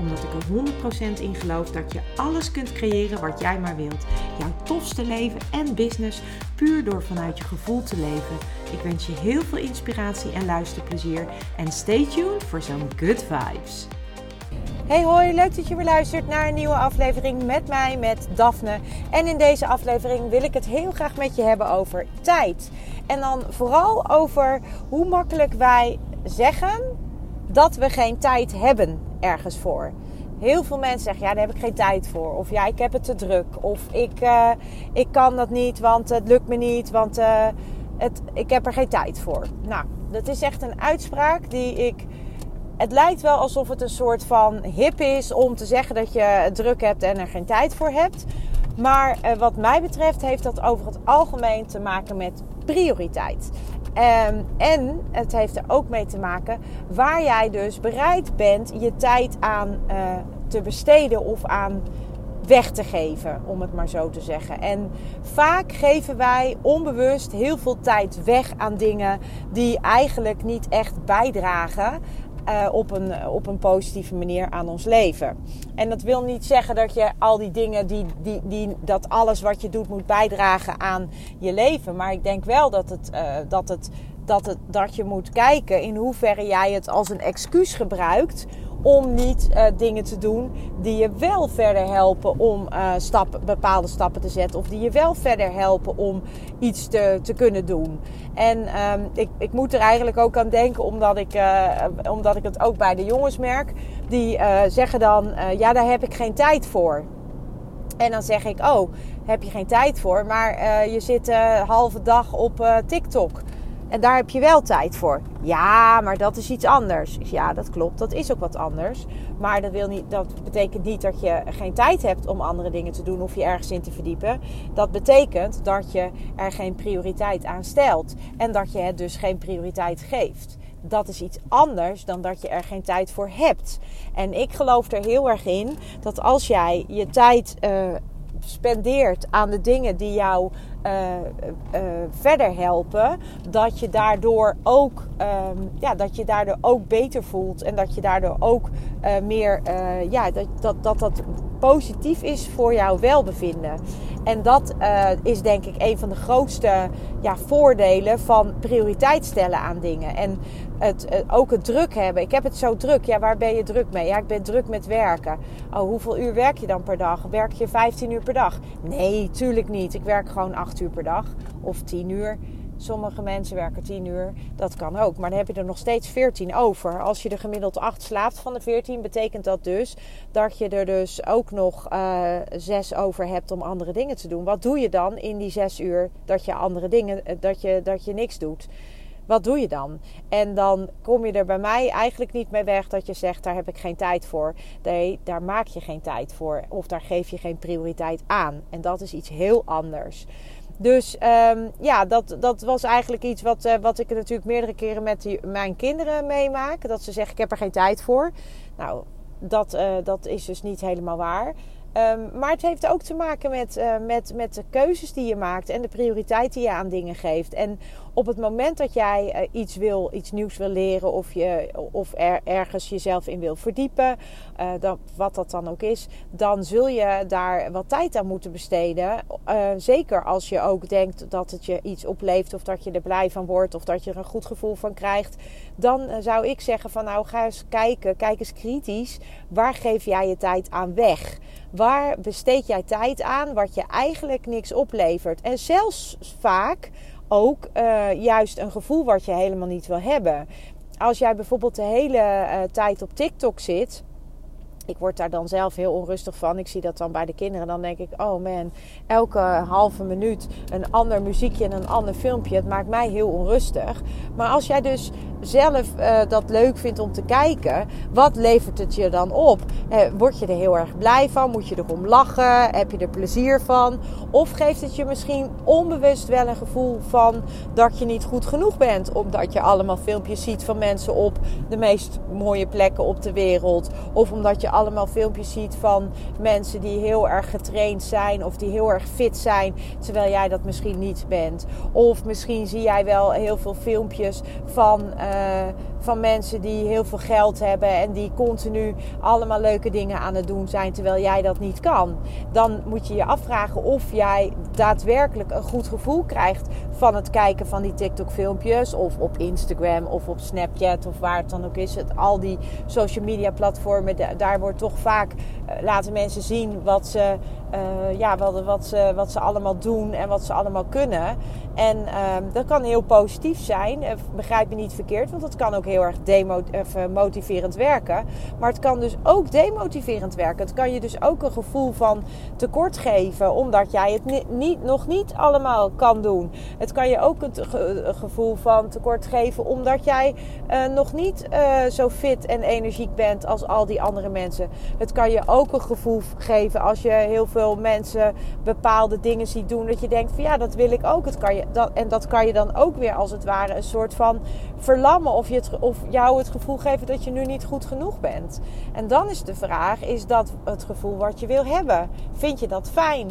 Omdat ik er 100% in geloof dat je alles kunt creëren wat jij maar wilt. Jouw tofste leven en business puur door vanuit je gevoel te leven. Ik wens je heel veel inspiratie en luisterplezier. En stay tuned voor zo'n good vibes. Hey hoi, leuk dat je weer luistert naar een nieuwe aflevering met mij, met Daphne. En in deze aflevering wil ik het heel graag met je hebben over tijd. En dan vooral over hoe makkelijk wij zeggen dat we geen tijd hebben ergens voor. Heel veel mensen zeggen, ja, daar heb ik geen tijd voor. Of ja, ik heb het te druk. Of ik, uh, ik kan dat niet, want het lukt me niet, want uh, het, ik heb er geen tijd voor. Nou, dat is echt een uitspraak die ik... Het lijkt wel alsof het een soort van hip is om te zeggen dat je druk hebt en er geen tijd voor hebt. Maar uh, wat mij betreft heeft dat over het algemeen te maken met prioriteit. Um, en het heeft er ook mee te maken waar jij dus bereid bent je tijd aan uh, te besteden of aan weg te geven, om het maar zo te zeggen. En vaak geven wij onbewust heel veel tijd weg aan dingen die eigenlijk niet echt bijdragen uh, op, een, op een positieve manier aan ons leven. En dat wil niet zeggen dat je al die dingen, die, die, die, dat alles wat je doet moet bijdragen aan je leven. Maar ik denk wel dat, het, uh, dat, het, dat, het, dat je moet kijken in hoeverre jij het als een excuus gebruikt om niet uh, dingen te doen die je wel verder helpen om uh, stappen, bepaalde stappen te zetten. Of die je wel verder helpen om iets te, te kunnen doen. En um, ik, ik moet er eigenlijk ook aan denken, omdat ik, uh, omdat ik het ook bij de jongens merk. Die zeggen dan, ja daar heb ik geen tijd voor. En dan zeg ik, oh, heb je geen tijd voor. Maar je zit een halve dag op TikTok. En daar heb je wel tijd voor. Ja, maar dat is iets anders. Ja, dat klopt. Dat is ook wat anders. Maar dat, wil niet, dat betekent niet dat je geen tijd hebt om andere dingen te doen of je ergens in te verdiepen. Dat betekent dat je er geen prioriteit aan stelt. En dat je het dus geen prioriteit geeft. Dat is iets anders dan dat je er geen tijd voor hebt. En ik geloof er heel erg in dat als jij je tijd uh, spendeert aan de dingen die jou uh, uh, verder helpen, dat je daardoor ook, um, ja, dat je daardoor ook beter voelt en dat je daardoor ook uh, meer, ja, dat, dat, dat dat positief is voor jouw welbevinden. En dat is denk ik een van de grootste ja, voordelen van prioriteit stellen aan dingen. En het, het, ook het druk hebben. Ik heb het zo druk. Ja, waar ben je druk mee? Ja, ik ben druk met werken. Oh, hoeveel uur werk je dan per dag? Werk je 15 uur per dag? Nee, tuurlijk niet. Ik werk gewoon 8 uur per dag of 10 uur. Sommige mensen werken 10 uur, dat kan ook. Maar dan heb je er nog steeds 14 over. Als je er gemiddeld 8 slaapt van de 14, betekent dat dus dat je er dus ook nog uh, eh, 6 over hebt om andere dingen te doen. Wat doe je dan in die 6 uur dat je andere dingen, eh, dat je, dat je niks doet? Wat doe je dan? En dan kom je er bij mij eigenlijk niet mee weg dat je zegt: daar heb ik geen tijd voor. Nee, daar maak je geen tijd voor. Of daar geef je geen prioriteit aan. En dat is iets heel anders. Dus um, ja, dat, dat was eigenlijk iets wat, uh, wat ik natuurlijk meerdere keren met mijn kinderen meemaak. Dat ze zeggen: ik heb er geen tijd voor. Nou, dat, uh, dat is dus niet helemaal waar. Um, maar het heeft ook te maken met, uh, met, met de keuzes die je maakt en de prioriteit die je aan dingen geeft. En op het moment dat jij uh, iets wil, iets nieuws wil leren of, je, of er, ergens jezelf in wil verdiepen, uh, dat, wat dat dan ook is, dan zul je daar wat tijd aan moeten besteden. zeker als je ook denkt dat het je iets oplevert of dat je er blij van wordt of dat je er een goed gevoel van krijgt. Dan zou ik zeggen van nou ga eens kijken, kijk eens kritisch. Waar geef jij je tijd aan weg? Waar besteed jij tijd aan wat je eigenlijk niks oplevert? En zelfs vaak ook uh, juist een gevoel wat je helemaal niet wil hebben. Als jij bijvoorbeeld de hele uh, tijd op TikTok zit. Ik word daar dan zelf heel onrustig van. Ik zie dat dan bij de kinderen. Dan denk ik, oh man, elke halve minuut een ander muziekje en een ander filmpje. Het maakt mij heel onrustig. Maar als jij dus zelf uh, dat leuk vindt om te kijken, wat levert het je dan op? Uh, word je er heel erg blij van? Moet je erom lachen? Heb je er plezier van? Of geeft het je misschien onbewust wel een gevoel van dat je niet goed genoeg bent, omdat je allemaal filmpjes ziet van mensen op de meest mooie plekken op de wereld, of omdat je allemaal filmpjes ziet van mensen die heel erg getraind zijn of die heel erg fit zijn, terwijl jij dat misschien niet bent. Of misschien zie jij wel heel veel filmpjes van, uh, van mensen die heel veel geld hebben en die continu allemaal leuke dingen aan het doen zijn terwijl jij dat niet kan. Dan moet je je afvragen of jij daadwerkelijk een goed gevoel krijgt van het kijken van die TikTok-filmpjes of op Instagram of op Snapchat of waar het dan ook is. Het, al die social media platformen, daar wordt toch vaak uh, laten mensen zien wat ze, uh, ja, wat, ze, wat ze allemaal doen en wat ze allemaal kunnen. En uh, dat kan heel positief zijn. Eh, begrijp me niet verkeerd, want dat kan ook heel erg motiverend werken. Maar het kan dus ook demotiverend werken. Het kan je dus ook een gevoel van tekort geven, omdat jij het nog niet allemaal kan doen. Het kan je ook het gevoel van tekort geven, omdat jij uh, nog niet zo fit en energiek bent als al die andere mensen. Het kan je ook een gevoel geven als je heel veel mensen bepaalde dingen ziet doen, dat je denkt van ja, dat wil ik ook. Het kan je, en dat kan je dan ook weer als het ware een soort van verlammen of, je of jou het gevoel geven dat je nu niet goed genoeg bent. En dan is de vraag, is dat het gevoel wat je wil hebben? Vind je dat fijn?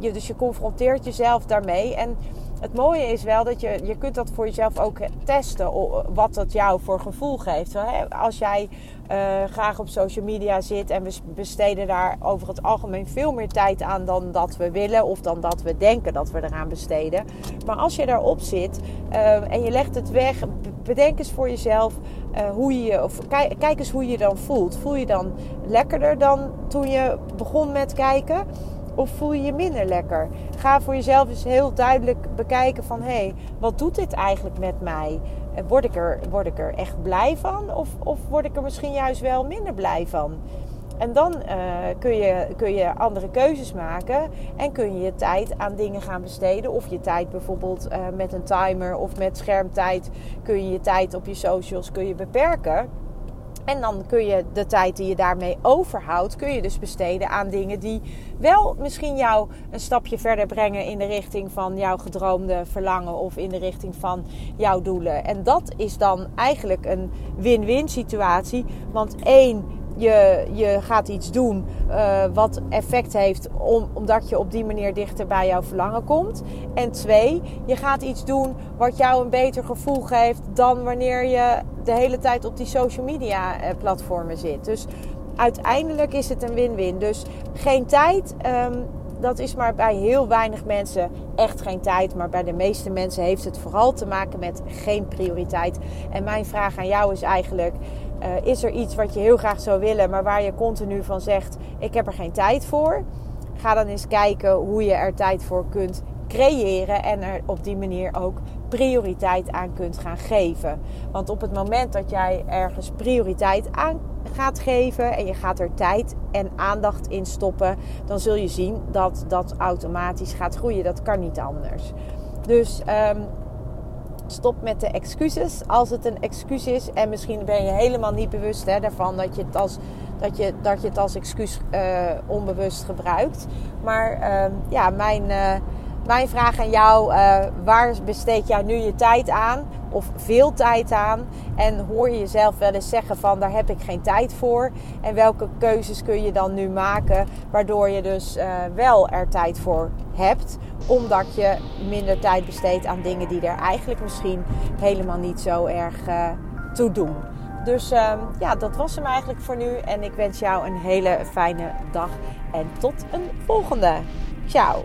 Je, dus je confronteert jezelf daarmee en het mooie is wel dat je, je kunt dat voor jezelf ook testen. Wat dat jou voor gevoel geeft. Als jij uh, graag op social media zit en we besteden daar over het algemeen veel meer tijd aan dan dat we willen. Of dan dat we denken dat we eraan besteden. Maar als je daarop zit uh, en je legt het weg. Bedenk eens voor jezelf uh, hoe je of kijk, eens hoe je dan voelt. Voel je dan lekkerder dan toen je begon met kijken? Of voel je je minder lekker? Ga voor jezelf eens heel duidelijk bekijken van... hé, hey, wat doet dit eigenlijk met mij? Eh, word ik er, word ik er echt blij van? Of, of word ik er misschien juist wel minder blij van? En dan uh, kun, je, kun je andere keuzes maken en kun je je tijd aan dingen gaan besteden. Of je tijd bijvoorbeeld uh, met een timer of met schermtijd kun je je tijd op je socials kun je beperken. En dan kun je de tijd die je daarmee overhoudt, kun je dus besteden aan dingen die wel misschien jou een stapje verder brengen in de richting van jouw gedroomde verlangen of in de richting van jouw doelen. En dat is dan eigenlijk een win-win situatie. Want één, je, je gaat iets doen uh, wat effect heeft om, omdat je op die manier dichter bij jouw verlangen komt. En twee, je gaat iets doen wat jou een beter gevoel geeft dan wanneer je de hele tijd op die social media uh, platformen zit. Dus uiteindelijk is het een win-win. Dus geen tijd. Um, dat is maar bij heel weinig mensen echt geen tijd. Maar bij de meeste mensen heeft het vooral te maken met geen prioriteit. En mijn vraag aan jou is eigenlijk: uh, is er iets wat je heel graag zou willen, maar waar je continu van zegt: ik heb er geen tijd voor? Ga dan eens kijken hoe je er tijd voor kunt creëren en er op die manier ook prioriteit aan kunt gaan geven. Want op het moment dat jij ergens prioriteit aan gaat geven en je gaat er tijd en aandacht in stoppen, dan zul je zien dat dat automatisch gaat groeien. Dat kan niet anders. Dus um, stop met de excuses. Als het een excuus is en misschien ben je helemaal niet bewust hè, daarvan dat je het als, dat je, dat je het als excuus uh, onbewust gebruikt. Maar uh, ja, mijn, uh, mijn vraag aan jou: uh, waar besteed jij nu je tijd aan? Of veel tijd aan? En hoor je jezelf wel eens zeggen van daar heb ik geen tijd voor? En welke keuzes kun je dan nu maken waardoor je dus uh, wel er tijd voor hebt? Omdat je minder tijd besteedt aan dingen die er eigenlijk misschien helemaal niet zo erg uh, toe doen. Dus uh, ja, dat was hem eigenlijk voor nu. En ik wens jou een hele fijne dag. En tot een volgende. Ciao.